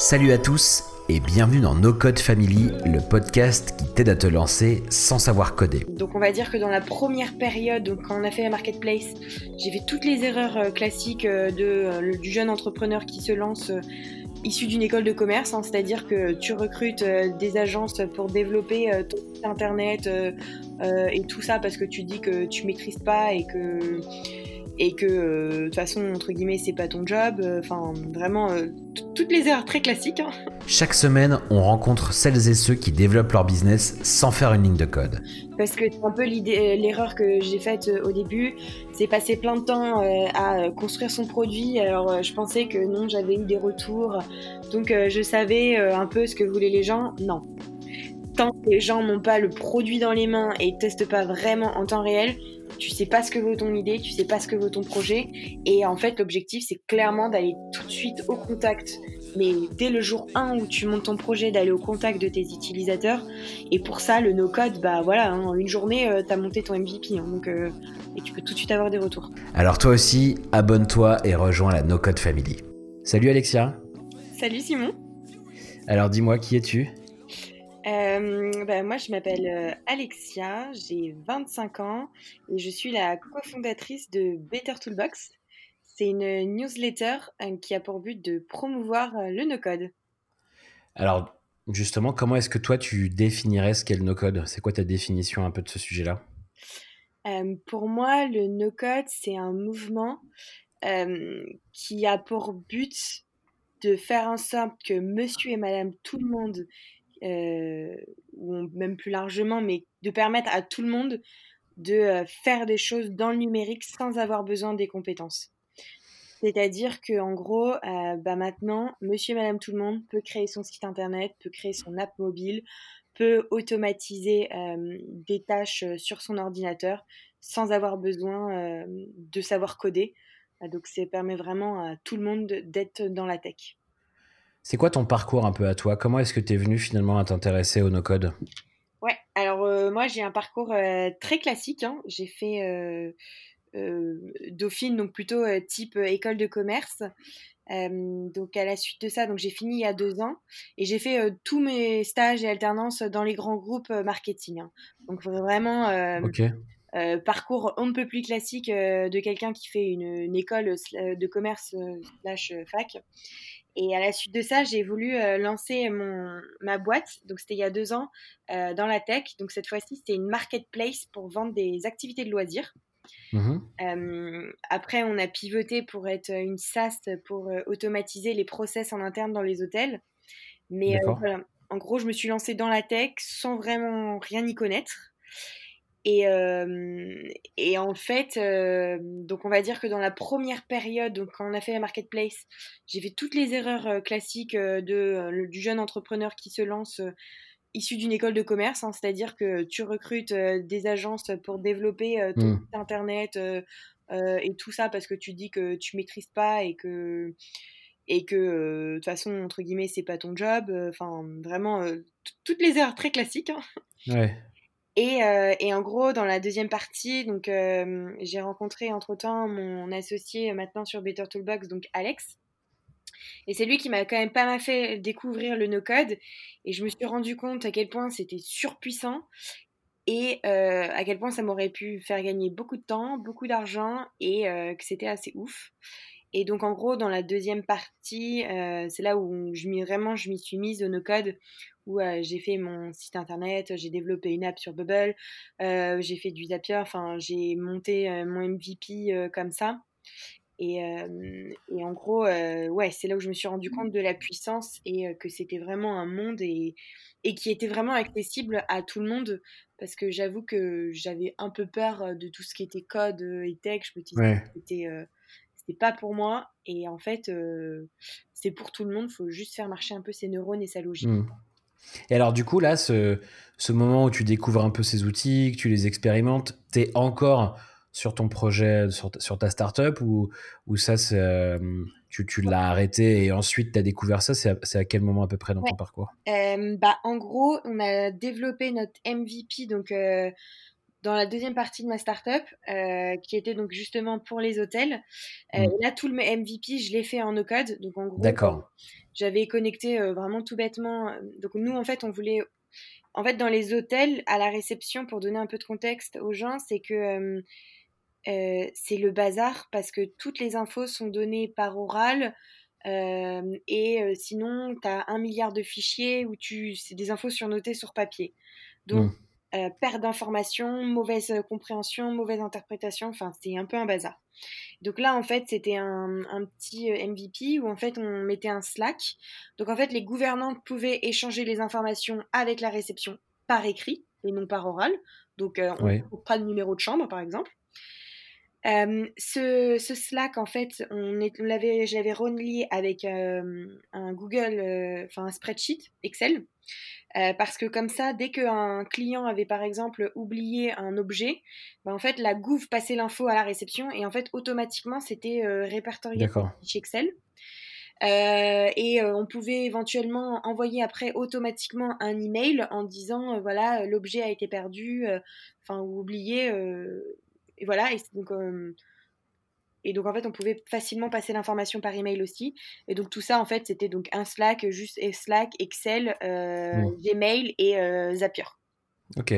Salut à tous et bienvenue dans No Code Family, le podcast qui t'aide à te lancer sans savoir coder. Donc on va dire que dans la première période, quand on a fait la marketplace, j'ai fait toutes les erreurs euh, classiques euh, de, euh, du jeune entrepreneur qui se lance issu d'une école de commerce, hein, c'est-à-dire que tu recrutes des agences pour développer ton site internet et tout ça parce que tu dis que tu maîtrises pas et que et que euh, de toute façon entre guillemets c'est pas ton job euh, enfin vraiment euh, toutes les erreurs très classiques hein. chaque semaine on rencontre celles et ceux qui développent leur business sans faire une ligne de code. Parce que c'est un peu l'erreur que j'ai faite au début c'est passer plein de temps à construire son produit. Alors je pensais que non j'avais eu des retours. Donc je savais un peu ce que voulaient les gens. Non. Tant que les gens n'ont pas le produit dans les mains et testent pas vraiment en temps réel tu sais pas ce que vaut ton idée, tu sais pas ce que vaut ton projet. Et en fait, l'objectif, c'est clairement d'aller tout de suite au contact. Mais dès le jour 1 où tu montes ton projet, d'aller au contact de tes utilisateurs. Et pour ça, le no-code, bah voilà, en une journée, euh, tu as monté ton MVP. Hein. donc, euh, et tu peux tout de suite avoir des retours. Alors toi aussi, abonne-toi et rejoins la no-code family. Salut Alexia. Salut Simon. Alors dis-moi, qui es-tu? Euh, bah, moi, je m'appelle euh, Alexia, j'ai 25 ans et je suis la cofondatrice de Better Toolbox. C'est une newsletter euh, qui a pour but de promouvoir le no-code. Alors, justement, comment est-ce que toi tu définirais ce qu'est le no-code? C'est quoi ta définition un peu de ce sujet-là? Pour moi, le no-code, c'est un mouvement qui a pour but de faire en sorte que monsieur et madame tout le monde euh, ou même plus largement, mais de permettre à tout le monde de euh, faire des choses dans le numérique sans avoir besoin des compétences. C'est-à-dire que en gros, euh, bah maintenant, monsieur et madame tout le monde peut créer son site internet, peut créer son app mobile, peut automatiser des tâches sur son ordinateur sans avoir besoin de savoir coder. Donc ça permet vraiment à tout le monde d'être dans la tech. C'est quoi ton parcours un peu à toi? Comment est-ce que tu es venu finalement à t'intéresser au no-code? Ouais, alors euh, moi j'ai un parcours euh, très classique. Hein. J'ai fait euh, Dauphine, donc plutôt type école de commerce. donc à la suite de ça, donc j'ai fini il y a deux ans et j'ai fait tous mes stages et alternances dans les grands groupes marketing. Hein. Donc vraiment parcours un peu plus classique de quelqu'un qui fait une, une école de commerce slash fac. Et à la suite de ça, j'ai voulu euh, lancer mon, ma boîte. Donc, c'était il y a deux ans euh, dans la tech. Donc, cette fois-ci, c'était une marketplace pour vendre des activités de loisirs. Mmh euh, après, on a pivoté pour être une SaaS pour automatiser les process en interne dans les hôtels. Mais voilà. En gros, je me suis lancée dans la tech sans vraiment rien y connaître. Et, et, en fait, donc on va dire que dans la première période, donc quand on a fait la marketplace, j'ai fait toutes les erreurs classiques de, du jeune entrepreneur qui se lance issu d'une école de commerce, hein, c'est-à-dire que tu recrutes des agences pour développer ton mmh. site internet et tout ça parce que tu dis que tu maîtrises pas et que et que de toute façon entre guillemets c'est pas ton job. Enfin vraiment toutes les erreurs très classiques. Hein. Ouais. Et, euh, et, en gros, dans la deuxième partie, donc euh, j'ai rencontré entre-temps mon associé maintenant sur Better Toolbox, donc Alex. Et c'est lui qui m'a quand même pas mal fait découvrir le no-code. Et je me suis rendu compte à quel point c'était surpuissant et euh, à quel point ça m'aurait pu faire gagner beaucoup de temps, beaucoup d'argent et que c'était assez ouf. Et donc en gros, dans la deuxième partie, c'est là où je vraiment je m'y suis mise au no-code, où j'ai fait mon site internet, j'ai développé une app sur Bubble, j'ai fait du Zapier, enfin j'ai monté mon MVP comme ça. Et, et, en gros, ouais, c'est là où je me suis rendu compte de la puissance et que c'était vraiment un monde et, et qui était vraiment accessible à tout le monde. Parce que j'avoue que j'avais un peu peur de tout ce qui était code et tech. Je me disais que c'était pas pour moi. Et en fait, c'est pour tout le monde. Il faut juste faire marcher un peu ses neurones et sa logique. Mmh. Et alors, du coup, là, ce, ce, moment où tu découvres un peu ces outils, que tu les expérimentes, tu es encore sur ton projet, sur ta, sur ta startup ou, ou ça, euh, tu, tu l'as arrêté et ensuite tu as découvert ça C'est à, à, quel moment à peu près dans ton parcours? Euh, bah, En gros, on a développé notre MVP donc, euh, dans la deuxième partie de ma startup, euh, qui était donc justement pour les hôtels. Euh, Mm. Là, tout le MVP, je l'ai fait en no-code. Donc, en gros, D'accord. j'avais connecté euh, vraiment tout bêtement. euh, Donc, nous, en fait, on voulait. En fait, dans les hôtels, à la réception, pour donner un peu de contexte aux gens, c'est que c'est le bazar parce que toutes les infos sont données par oral. et sinon, tu as un milliard de fichiers où tu, c'est des infos surnotées sur papier. Donc, Mm. Euh, perte d'informations, mauvaise compréhension, mauvaise interprétation, enfin, c'est un peu un bazar. Donc là, en fait, c'était un, un petit euh, MVP où en fait, on mettait un Slack. Donc en fait, les gouvernantes pouvaient échanger les informations avec la réception par écrit et non par oral. Donc euh, on Oui. pas de numéro de chambre, par exemple. Euh, ce, ce Slack, en fait, on, l'avait, je l'avais relié avec euh, un Google, euh, enfin un spreadsheet Excel, Euh, parce que comme ça, dès qu'un client avait par exemple oublié un objet, ben, en fait la Gouv passait l'info à la réception et en fait automatiquement c'était euh, répertorié D'accord. dans le fichier Excel. Euh, et euh, on pouvait éventuellement envoyer après automatiquement un email en disant euh, voilà l'objet a été perdu, euh, enfin ou oublié, euh, et voilà. Et donc et donc en fait on pouvait facilement passer l'information par email aussi. Et donc tout ça en fait c'était donc un Slack, juste Slack, Excel, euh. Gmail et euh, Zapier. Ok.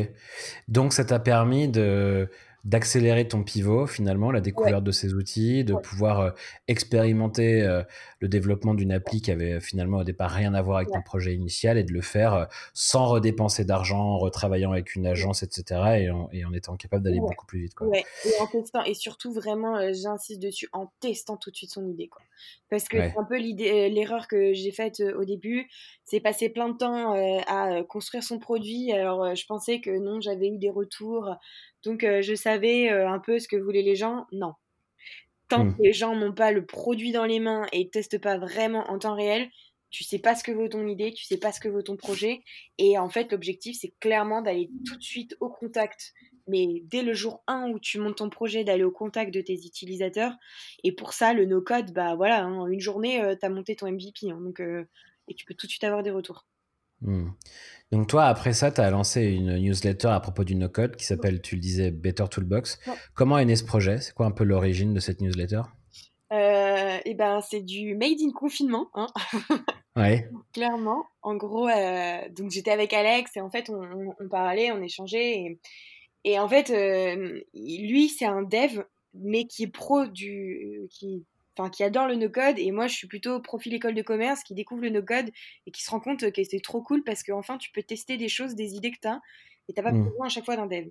Donc, ça t'a permis de d'accélérer ton pivot finalement, la découverte de ces outils, de Ouais. pouvoir euh, expérimenter euh, le développement d'une appli qui avait finalement au départ rien à voir avec Ouais. ton projet initial et de le faire euh, sans redépenser d'argent, en retravaillant avec une agence, etc. Et en, et en étant capable d'aller beaucoup plus vite. Quoi. Et en testant, et surtout vraiment, euh, j'insiste dessus, en testant tout de suite son idée, quoi. Parce que c'est un peu euh, l'erreur que j'ai faite euh, au début, c'est passer plein de temps euh, à euh, construire son produit. Alors, euh, je pensais que non, j'avais eu des retours, donc euh, je savais euh, un peu ce que voulaient les gens. Non. Tant Mm. que les gens n'ont pas le produit dans les mains et testent pas vraiment en temps réel, tu sais pas ce que vaut ton idée, tu sais pas ce que vaut ton projet. Et en fait, l'objectif, c'est clairement d'aller tout de suite au contact. Mais dès le jour 1 où tu montes ton projet, d'aller au contact de tes utilisateurs. Et pour ça, le no-code, bah voilà, hein, en une journée, tu as monté ton MVP. hein, donc, euh, et tu peux tout de suite avoir des retours. Hmm. Donc toi, après ça, tu as lancé une newsletter à propos du no-code qui s'appelle, tu le disais, Better Toolbox. Ouais. Comment est né ce projet? C'est quoi un peu l'origine de cette newsletter? Euh, et ben, c'est du made in confinement, hein, Ouais. clairement. En gros, euh, donc j'étais avec Alex et en fait, on, on- on parlait, on échangeait. Et, et en fait, euh, lui, c'est un dev, mais qui est pro du. Qui, Enfin, qui adore le no-code, et moi je suis plutôt profil école de commerce qui découvre le no-code et qui se rend compte que c'est trop cool parce qu'enfin tu peux tester des choses, des idées que tu as, et t'as pas Mm. besoin à chaque fois d'un dev.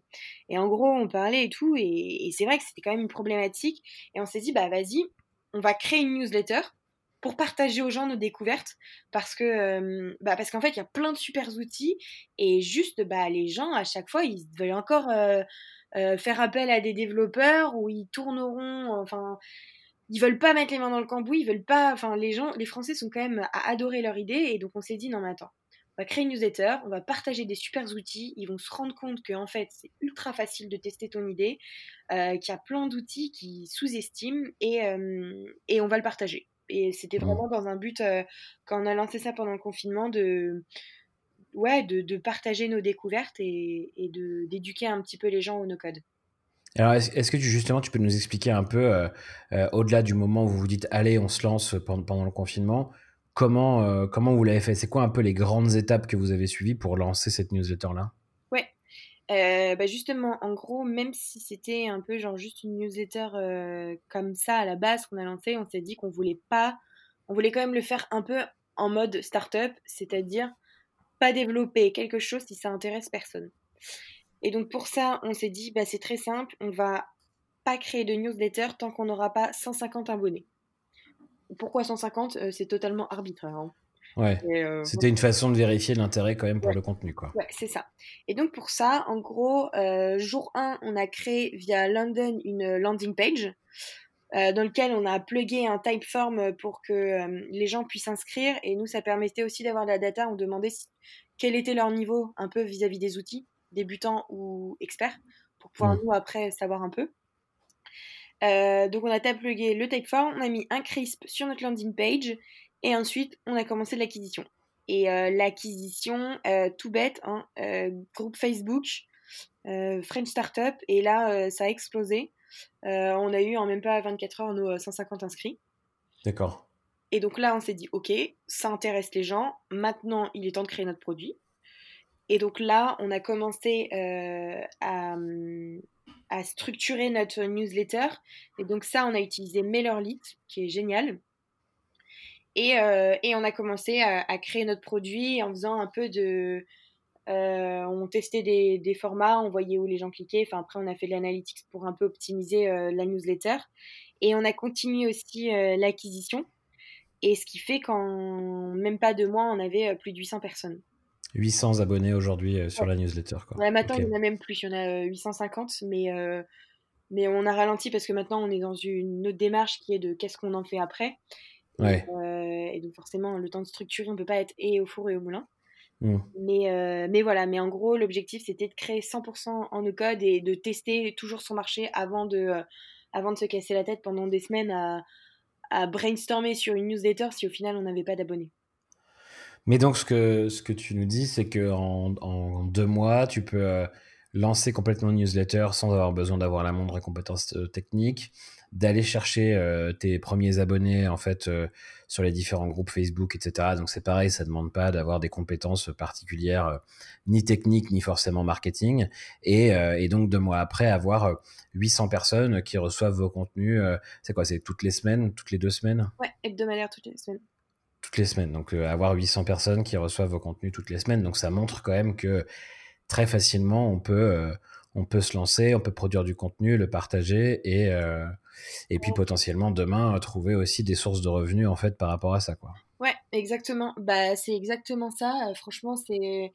Et en gros, on parlait et tout, et, et c'est vrai que c'était quand même une problématique, et on s'est dit, bah vas-y, on va créer une newsletter pour partager aux gens nos découvertes parce que euh, bah parce qu'en fait il y a plein de super outils et juste bah les gens à chaque fois ils veulent encore euh, euh, faire appel à des développeurs ou ils tourneront enfin ils veulent pas mettre les mains dans le cambouis ils veulent pas enfin les gens les français sont quand même à adorer leur idée et donc on s'est dit non mais attends on va créer une newsletter, on va partager des super outils, ils vont se rendre compte que en fait c'est ultra facile de tester ton idée, euh, qu'il y a plein d'outils qui sous-estiment et, euh, et on va le partager. Et c'était Mm. vraiment dans un but, euh, quand on a lancé ça pendant le confinement, de, ouais, de, de partager nos découvertes et, et de, d'éduquer un petit peu les gens au no-code. Alors, est-ce que tu, justement, tu peux nous expliquer un peu, euh, euh, au-delà du moment où vous vous dites, allez, on se lance pendant, pendant le confinement, comment, euh, comment vous l'avez fait? C'est quoi un peu les grandes étapes que vous avez suivies pour lancer cette newsletter-là? Ouais. Euh, bah justement, en gros, même si c'était un peu genre juste une newsletter euh, comme ça à la base qu'on a lancé, on s'est dit qu'on voulait pas, on voulait quand même le faire un peu en mode startup, c'est-à-dire pas développer quelque chose si ça intéresse personne. Et donc pour ça, on s'est dit, bah, c'est très simple, on va pas créer de newsletter tant qu'on n'aura pas 150 abonnés. Pourquoi 150 Euh, C'est totalement arbitraire. hein. Ouais. Euh, C'était une façon de vérifier l'intérêt quand même pour Ouais. le contenu, quoi. Ouais, c'est ça. Et donc pour ça, en gros, euh, jour 1, on a créé via London une landing page euh, dans lequel on a plugué un typeform pour que les gens puissent s'inscrire. Et nous, ça permettait aussi d'avoir de la data. On demandait si- quel était leur niveau un peu vis-à-vis des outils, débutants ou experts, pour pouvoir nous après savoir un peu. Euh, donc on a plugué le typeform, on a mis un crisp sur notre landing page et ensuite on a commencé l'acquisition. Et euh, l'acquisition, euh, tout bête, hein, groupe Facebook, French Startup, et là, ça a explosé. on a eu en même pas 24 heures nos 150 inscrits. D'accord. Et donc là, on s'est dit, OK, ça intéresse les gens. Maintenant, il est temps de créer notre produit. Et donc là, on a commencé à, à, structurer notre newsletter. Et donc ça, on a utilisé MailerLite, qui est génial. Et, euh, on a commencé à, créer notre produit en faisant un peu de... Euh, on testait des, formats, on voyait où les gens cliquaient. Enfin, après, on a fait de l'analytics pour un peu optimiser euh, la newsletter. Et on a continué aussi l'acquisition. Et ce qui fait qu'en même pas deux mois, on avait plus de 800 personnes. 800 abonnés aujourd'hui sur la newsletter. Quoi. Ouais, maintenant, il y en a même plus. Il y en a 850, mais, mais on a ralenti parce que maintenant, on est dans une autre démarche qui est de qu'est-ce qu'on en fait après. Euh, et donc forcément, le temps de structurer, on ne peut pas être et au four et au moulin. Mmh. Mais, euh, mais voilà, mais en gros, l'objectif, c'était de créer 100% en no-code et de tester toujours son marché avant de, euh, avant de se casser la tête pendant des semaines à, à brainstormer sur une newsletter si au final on n'avait pas d'abonnés. Mais donc, ce que, ce que tu nous dis, c'est qu'en en deux mois, tu peux lancer complètement une newsletter sans avoir besoin d'avoir la moindre compétence technique, d'aller chercher euh, tes premiers abonnés en fait euh, sur les différents groupes Facebook, etc. Donc c'est pareil, ça demande pas d'avoir des compétences particulières, euh, ni techniques, ni forcément marketing. Et, et, donc deux mois après, avoir 800 personnes qui reçoivent vos contenus. c'est quoi C'est toutes les semaines, toutes les deux semaines? Ouais, hebdomadaire toutes les semaines. Toutes les semaines. Donc avoir 800 personnes qui reçoivent vos contenus toutes les semaines. Donc ça montre quand même que très facilement on peut on peut se lancer, on peut produire du contenu, le partager et, euh, et puis potentiellement demain trouver aussi des sources de revenus en fait par rapport à ça quoi. Ouais, exactement. Bah c'est exactement ça. Euh, franchement, c'est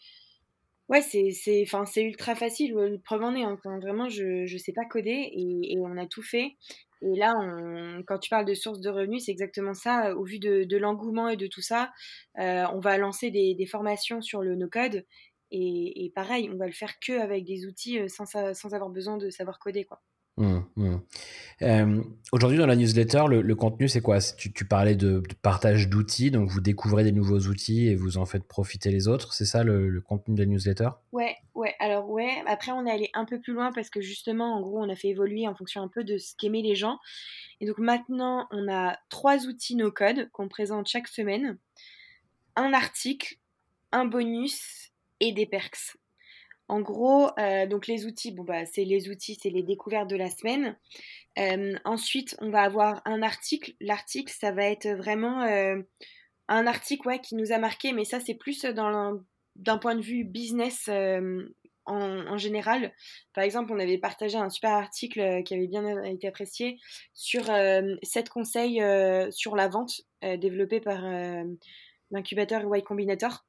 ouais, c'est c'est enfin c'est ultra facile. Le preuve en est. Hein. vraiment, je je sais pas coder et, et, on a tout fait. Et là, quand tu parles de sources de revenus, c'est exactement ça. Au vu de, l'engouement et de tout ça, euh, on va lancer des, des formations sur le no-code et, pareil, on va le faire que avec des outils euh, sans, sans avoir besoin de savoir coder. Quoi. Mmh, mmh. Euh, aujourd'hui, dans la newsletter, le, contenu, c'est quoi? Tu, parlais de, partage d'outils, donc vous découvrez des nouveaux outils et vous en faites profiter les autres. C'est ça le, contenu de la newsletter? Ouais, ouais. Alors, ouais. Après, on est allé un peu plus loin parce que justement, en gros, on a fait évoluer en fonction un peu de ce qu'aimaient les gens. Et donc maintenant, on a trois outils no-code qu'on présente chaque semaine un article, un bonus et des perks. En gros, euh, donc les outils, bah c'est les outils, c'est les découvertes de la semaine. Euh, ensuite, on va avoir un article. L'article, ça va être vraiment euh, un article qui nous a marqué, mais ça c'est plus d'un point de vue business en, général. Par exemple, on avait partagé un super article qui avait bien été apprécié sur 7 conseils sur la vente développé par l'incubateur Y Combinator.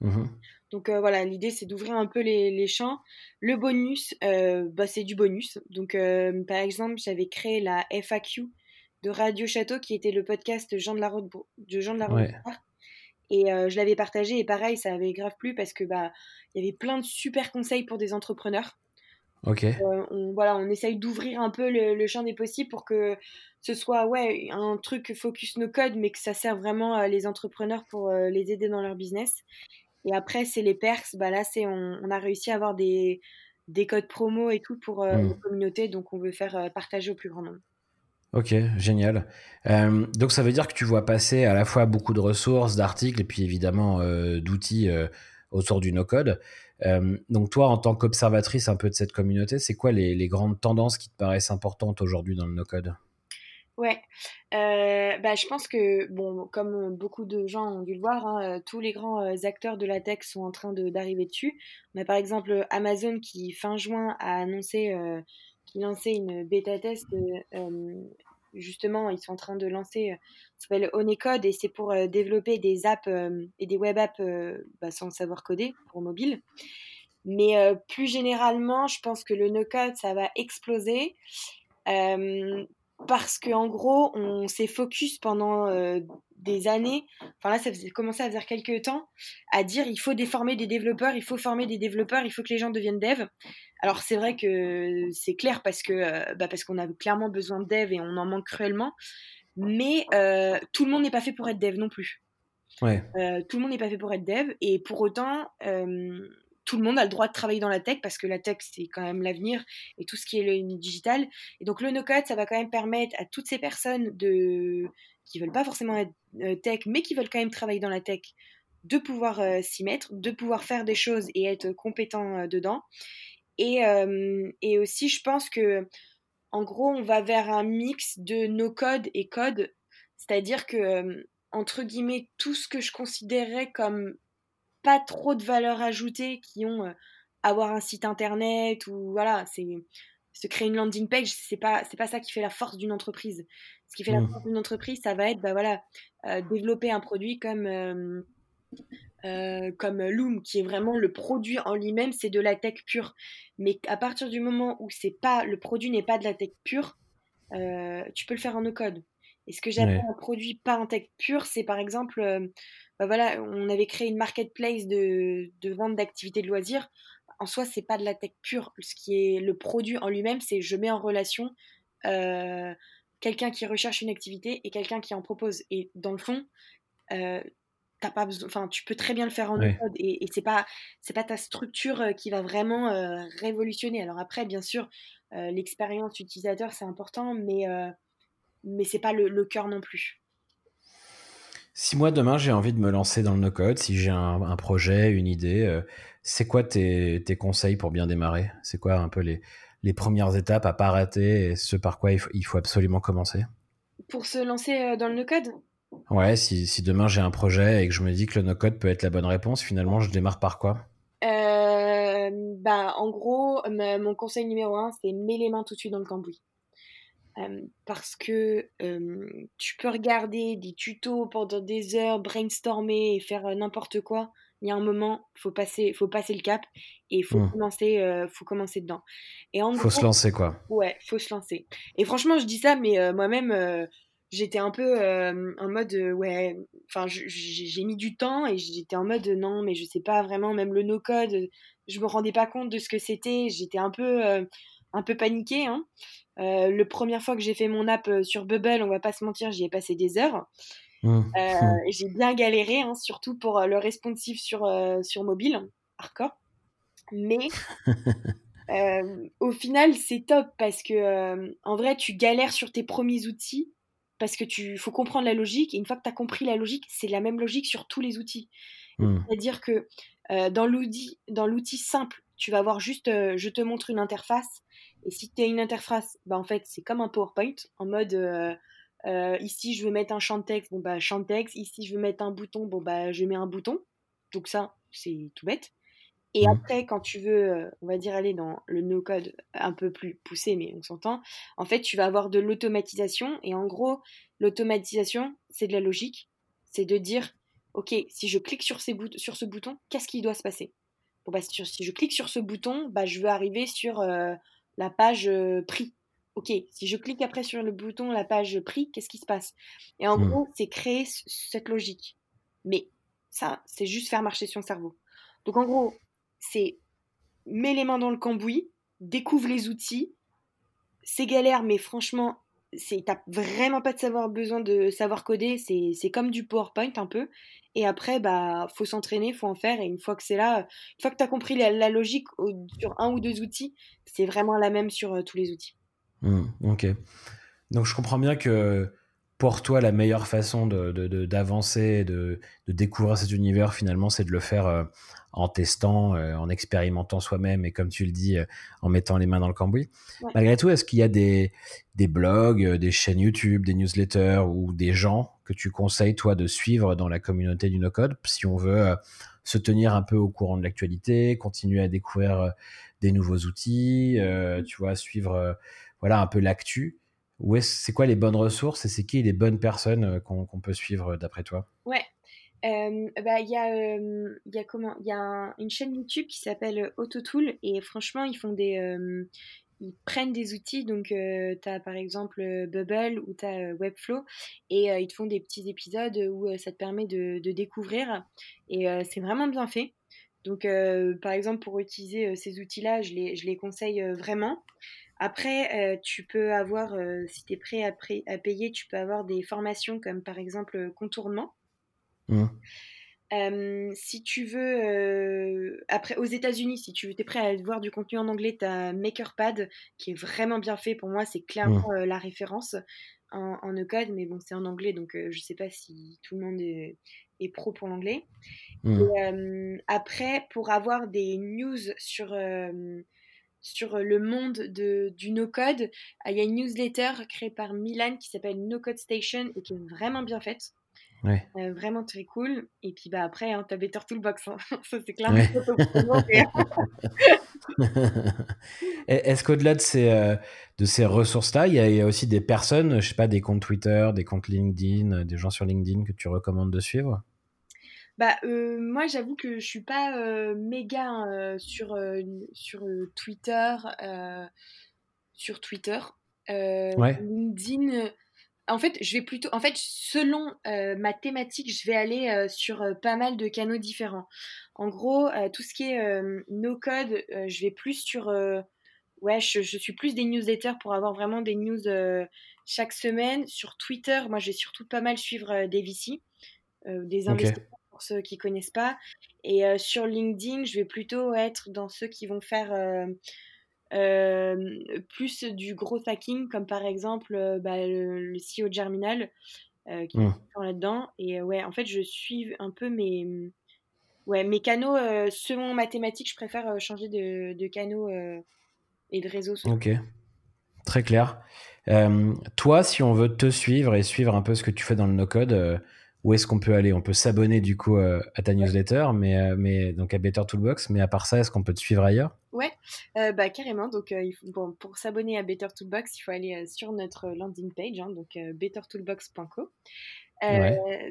Mmh donc euh, voilà, l'idée c'est d'ouvrir un peu les, champs. Le bonus, euh, bah, c'est du bonus. Donc euh, par exemple, j'avais créé la FAQ de Radio Château qui était le podcast Jean de la Route de Jean de la Et je l'avais partagé et pareil, ça avait grave plu parce que bah il y avait plein de super conseils pour des entrepreneurs. Ok. on, voilà, on essaye d'ouvrir un peu le, champ des possibles pour que ce soit ouais un truc focus no code, mais que ça sert vraiment les entrepreneurs pour les aider dans leur business. Et après, c'est les perks. Bah là, c'est on, a réussi à avoir des, des codes promo et tout pour euh, mmh. la communauté. Donc, on veut faire euh, partager au plus grand nombre. Ok, génial. Euh, donc, ça veut dire que tu vois passer à la fois beaucoup de ressources, d'articles et puis évidemment d'outils autour du no-code. donc, toi, en tant qu'observatrice un peu de cette communauté, c'est quoi les, les grandes tendances qui te paraissent importantes aujourd'hui dans le no-code? Ouais, euh, bah, je pense que, bon, comme beaucoup de gens ont dû le voir, hein, euh, tous les grands euh, acteurs de la tech sont en train d'arriver dessus. On a par exemple Amazon qui, fin juin, a annoncé qu'il lançait une bêta test. justement, ils sont en train de lancer, ça s'appelle Honeycode et c'est pour développer des apps et des web apps bah, sans savoir coder pour mobile. Mais plus généralement, je pense que le no-code, ça va exploser parce qu'en gros, on s'est focus pendant euh, des années, enfin là, ça faisait commencer à faire quelques temps, à dire il faut déformer des développeurs, il faut former des développeurs, il faut que les gens deviennent dev. Alors c'est vrai que c'est clair parce que euh, bah parce qu'on a clairement besoin de dev et on en manque cruellement, mais euh, tout le monde n'est pas fait pour être dev non plus. Ouais. tout le monde n'est pas fait pour être dev et pour autant tout le monde a le droit de travailler dans la tech parce que la tech, c'est quand même l'avenir et tout ce qui est le digital. Et donc, le no-code, ça va quand même permettre à toutes ces personnes de... qui veulent pas forcément être euh, tech, mais qui veulent quand même travailler dans la tech, de pouvoir euh, s'y mettre, de pouvoir faire des choses et être compétent dedans. Et, et aussi, je pense que, en gros, on va vers un mix de no-code et code. C'est-à-dire que, entre guillemets, tout ce que je considérais comme pas trop de valeur ajoutée qui ont euh, avoir un site internet ou voilà, c'est se créer une landing page, c'est pas c'est pas ça qui fait la force d'une entreprise. Ce qui fait la mmh. force d'une entreprise, ça va être bah voilà, euh, développer un produit comme euh, comme Loom, qui est vraiment le produit en lui-même, c'est de la tech pure. Mais à partir du moment où c'est pas le produit n'est pas de la tech pure, tu peux le faire en no code. Et ce que j'appelle un produit pas en tech pure, c'est par exemple bah voilà, on avait créé une marketplace de, vente d'activités de loisirs. En soi, c'est pas de la tech pure. Ce qui est le produit en lui-même, c'est je mets en relation euh, quelqu'un qui recherche une activité et quelqu'un qui en propose. Et dans le fond, euh, t'as pas besoin, enfin, tu peux très bien le faire en code et, et c'est pas, c'est pas ta structure euh, qui va vraiment révolutionner. Alors après, bien sûr, l'expérience utilisateur c'est important, mais mais c'est pas le cœur non plus. Si moi demain j'ai envie de me lancer dans le no-code, si j'ai un, projet, une idée, euh, c'est quoi tes, conseils pour bien démarrer? C'est quoi un peu les, les, premières étapes à pas rater et ce par quoi il faut, absolument commencer? Pour se lancer euh, dans le no-code? Ouais, si, si demain j'ai un projet et que je me dis que le no-code peut être la bonne réponse, finalement je démarre par quoi? Euh, bah, En gros, mon conseil numéro un, c'est mets les mains tout de suite dans le cambouis. Euh, parce que euh, tu peux regarder des tutos pendant des heures, brainstormer et faire n'importe quoi. Il y a un moment, faut passer, faut passer le cap et faut mmh. commencer, faut commencer dedans. Et en faut se lancer quoi. Ouais, faut se lancer. Et franchement, je dis ça, mais moi-même, j'étais un peu en mode ouais. Enfin, j'ai mis du temps et j'étais en mode non, mais je sais pas vraiment. Même le no code, je me rendais pas compte de ce que c'était. J'étais un peu un peu paniqué. Hein. Euh, le première fois que j'ai fait mon app euh, sur Bubble, on va pas se mentir, j'y ai passé des heures. Mmh. Euh, j'ai bien galéré, hein, surtout pour le responsive sur, sur mobile, hardcore. Mais au final, c'est top parce que en vrai, tu galères sur tes premiers outils parce que tu faut comprendre la logique. Et une fois que tu as compris la logique, c'est la même logique sur tous les outils. Mmh. C'est-à-dire que dans l'outil simple, tu vas voir juste, je te montre une interface et si tu as une interface, bah en fait, c'est comme un PowerPoint, en mode euh, euh, ici je veux mettre un champ de texte, bon bah champ de texte, ici je veux mettre un bouton, bon bah je mets un bouton. Donc ça, c'est tout bête. Et mmh. après, quand tu veux, euh, on va dire, aller dans le no-code un peu plus poussé, mais on s'entend, en fait, tu vas avoir de l'automatisation. Et en gros, l'automatisation, c'est de la logique. C'est de dire, OK, si je clique sur, ces sur ce bouton, qu'est-ce qui doit se passer? Bon, bah, Si je clique sur ce bouton, bah, je veux arriver sur la page euh, prix. Ok, si je clique après sur le bouton la page prix, qu'est-ce qui se passe? Et en hmm. gros, c'est créer cette logique. Mais ça, c'est juste faire marcher son cerveau. Donc en gros, c'est mets les mains dans le cambouis, découvre les outils. C'est galère, mais franchement, c'est t'as vraiment pas de savoir besoin de savoir coder. C'est comme du PowerPoint un peu. Et après, bah, faut s'entraîner, faut en faire. Et une fois que c'est là, une fois que tu as compris la, logique sur un ou deux outils, c'est vraiment la même sur euh, tous les outils. Mmh, ok. Donc je comprends bien que pour toi, la meilleure façon d'avancer, de, de, de, découvrir cet univers, finalement, c'est de le faire euh, en testant, euh, en expérimentant soi-même et comme tu le dis, en mettant les mains dans le cambouis. Malgré tout, est-ce qu'il y a des, des blogs, des chaînes YouTube, des newsletters ou des gens que tu conseilles, toi, de suivre dans la communauté du no-code si on veut euh, se tenir un peu au courant de l'actualité, continuer à découvrir euh, des nouveaux outils, euh, tu vois, suivre voilà un peu l'actu? C'est quoi les bonnes ressources et c'est qui les bonnes personnes qu'on peut suivre d'après toi? Ouais, bah, il y a, y a comment y a une chaîne YouTube qui s'appelle Autotool et franchement ils font des ils prennent des outils, donc euh, tu as par exemple euh, Bubble ou tu as euh, Webflow, et ils te font des petits épisodes où ça te permet de, découvrir, et c'est vraiment bien fait. Donc par exemple pour utiliser ces outils-là, je les, je les, conseille vraiment. Après, tu peux avoir, si tu es prêt à, à, payer, tu peux avoir des formations comme par exemple contournement. Mmh. si tu veux, après aux États-Unis, si tu es prêt à voir du contenu en anglais, tu as MakerPad qui est vraiment bien fait. Pour moi, c'est clairement mmh. la référence en, en no-code, mais bon, c'est en anglais, donc je sais pas si tout le monde est, pro pour l'anglais. Mmh. après, pour avoir des news sur sur le monde de, du no-code, il y a une newsletter créée par Milan qui s'appelle No Code Station et qui est vraiment bien faite. Euh, vraiment très cool. Et puis bah, après, hein, tu as Better Toolbox. Hein. Ça, c'est clair. Est-ce qu'au-delà de ces, euh, de ces ressources-là, il y, a aussi des personnes, je sais pas, des comptes Twitter, des comptes LinkedIn, des gens sur LinkedIn que tu recommandes de suivre? Bah, euh, moi, j'avoue que je suis pas méga hein, sur, sur Twitter. sur Twitter. LinkedIn en fait, je vais plutôt, en fait, selon euh, ma thématique, je vais aller euh, sur euh, pas mal de canaux différents. En gros, tout ce qui est no code, je vais plus sur, ouais, je, suis plus des newsletters pour avoir vraiment des news chaque semaine. Sur Twitter, moi, je vais surtout pas mal suivre des VC, des investisseurs pour ceux qui connaissent pas. Et sur LinkedIn, je vais plutôt être dans ceux qui vont faire euh, plus du gros hacking, comme par exemple euh, bah, le, CEO de Germinal, euh, qui mmh. est là-dedans. Et ouais, en fait, je suis un peu mes, ouais, mes canaux, selon mathématiques, je préfère changer de, de canaux et de réseaux sociaux. Ok, très clair. toi, si on veut te suivre et suivre un peu ce que tu fais dans le no-code, où est-ce qu'on peut aller? On peut s'abonner du coup euh, à ta newsletter, mais, euh, mais donc à Better Toolbox. Mais à part ça, est-ce qu'on peut te suivre ailleurs? Ouais, euh, bah carrément. Donc bon, pour s'abonner à Better Toolbox, il faut aller sur notre landing page, hein, donc bettertoolbox.co.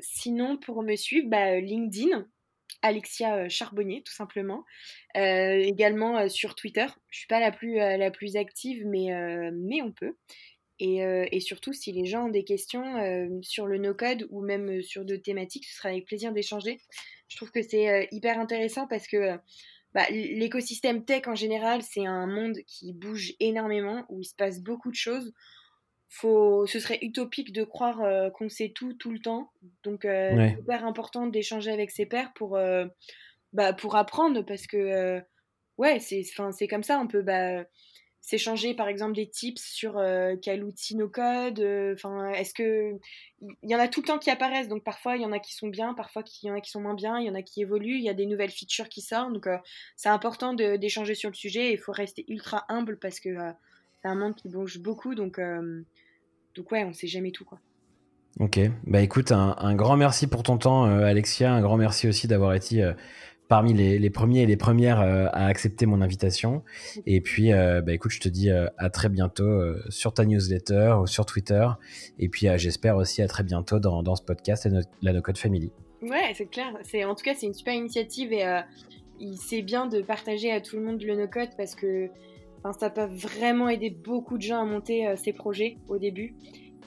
Sinon, pour me suivre, bah, LinkedIn, Alexia Charbonnier, tout simplement. également sur Twitter. Je suis pas la plus, la plus active, mais, mais on peut. Euh, et, surtout, si les gens ont des questions euh, sur le no-code ou même euh, sur d'autres thématiques, ce sera avec plaisir d'échanger. Je trouve que c'est hyper intéressant parce que bah, l'écosystème tech en général, c'est un monde qui bouge énormément, où il se passe beaucoup de choses. Faut, ce serait utopique de croire qu'on sait tout tout le temps. Donc, c'est hyper important d'échanger avec ses pairs pour, bah, pour apprendre parce que, ouais, c'est comme ça. On peut. Bah, s'échanger par exemple des tips sur euh, quel outil no code euh, enfin est-ce que il y en a tout le temps qui apparaissent donc parfois il y en a qui sont bien parfois il y en a qui sont moins bien il y en a qui évoluent il y a des nouvelles features qui sortent donc euh, c'est important d'échanger sur le sujet et il faut rester ultra humble parce que c'est un monde qui bouge beaucoup donc donc ouais on sait jamais tout quoi Ok, bah écoute, un grand merci pour ton temps, Alexia. Un grand merci aussi d'avoir été parmi les, premiers et les premières euh, à accepter mon invitation. Et puis, euh, bah, écoute, je te dis euh, à très bientôt sur ta newsletter ou sur Twitter. Et puis, j'espère aussi à très bientôt dans, dans ce podcast, la No Code Family. Ouais, c'est clair. C'est en tout cas, c'est une super initiative et c'est bien de partager à tout le monde le no code parce que ça peut vraiment aider beaucoup de gens à monter ces projets au début.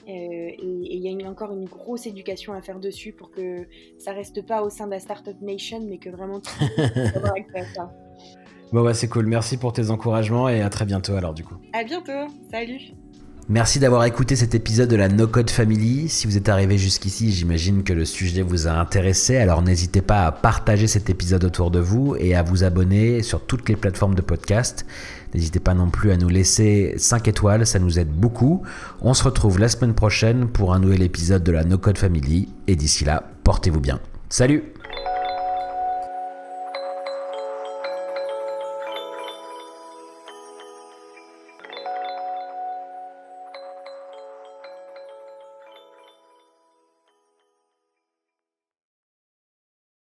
Euh, et il y a encore une grosse éducation à faire dessus pour que ça reste pas au sein de la Startup Nation, mais que vraiment Bon bah c'est cool, merci pour tes encouragements et à très bientôt alors du coup. À bientôt, salut Merci d'avoir écouté cet épisode de la No Code Family. Si vous êtes arrivé jusqu'ici, j'imagine que le sujet vous a intéressé, alors n'hésitez pas à partager cet épisode autour de vous et à vous abonner sur toutes les plateformes de podcast. N'hésitez pas non plus à nous laisser 5 étoiles, ça nous aide beaucoup. On se retrouve la semaine prochaine pour un nouvel épisode de la No Code Family et d'ici là, portez-vous bien. Salut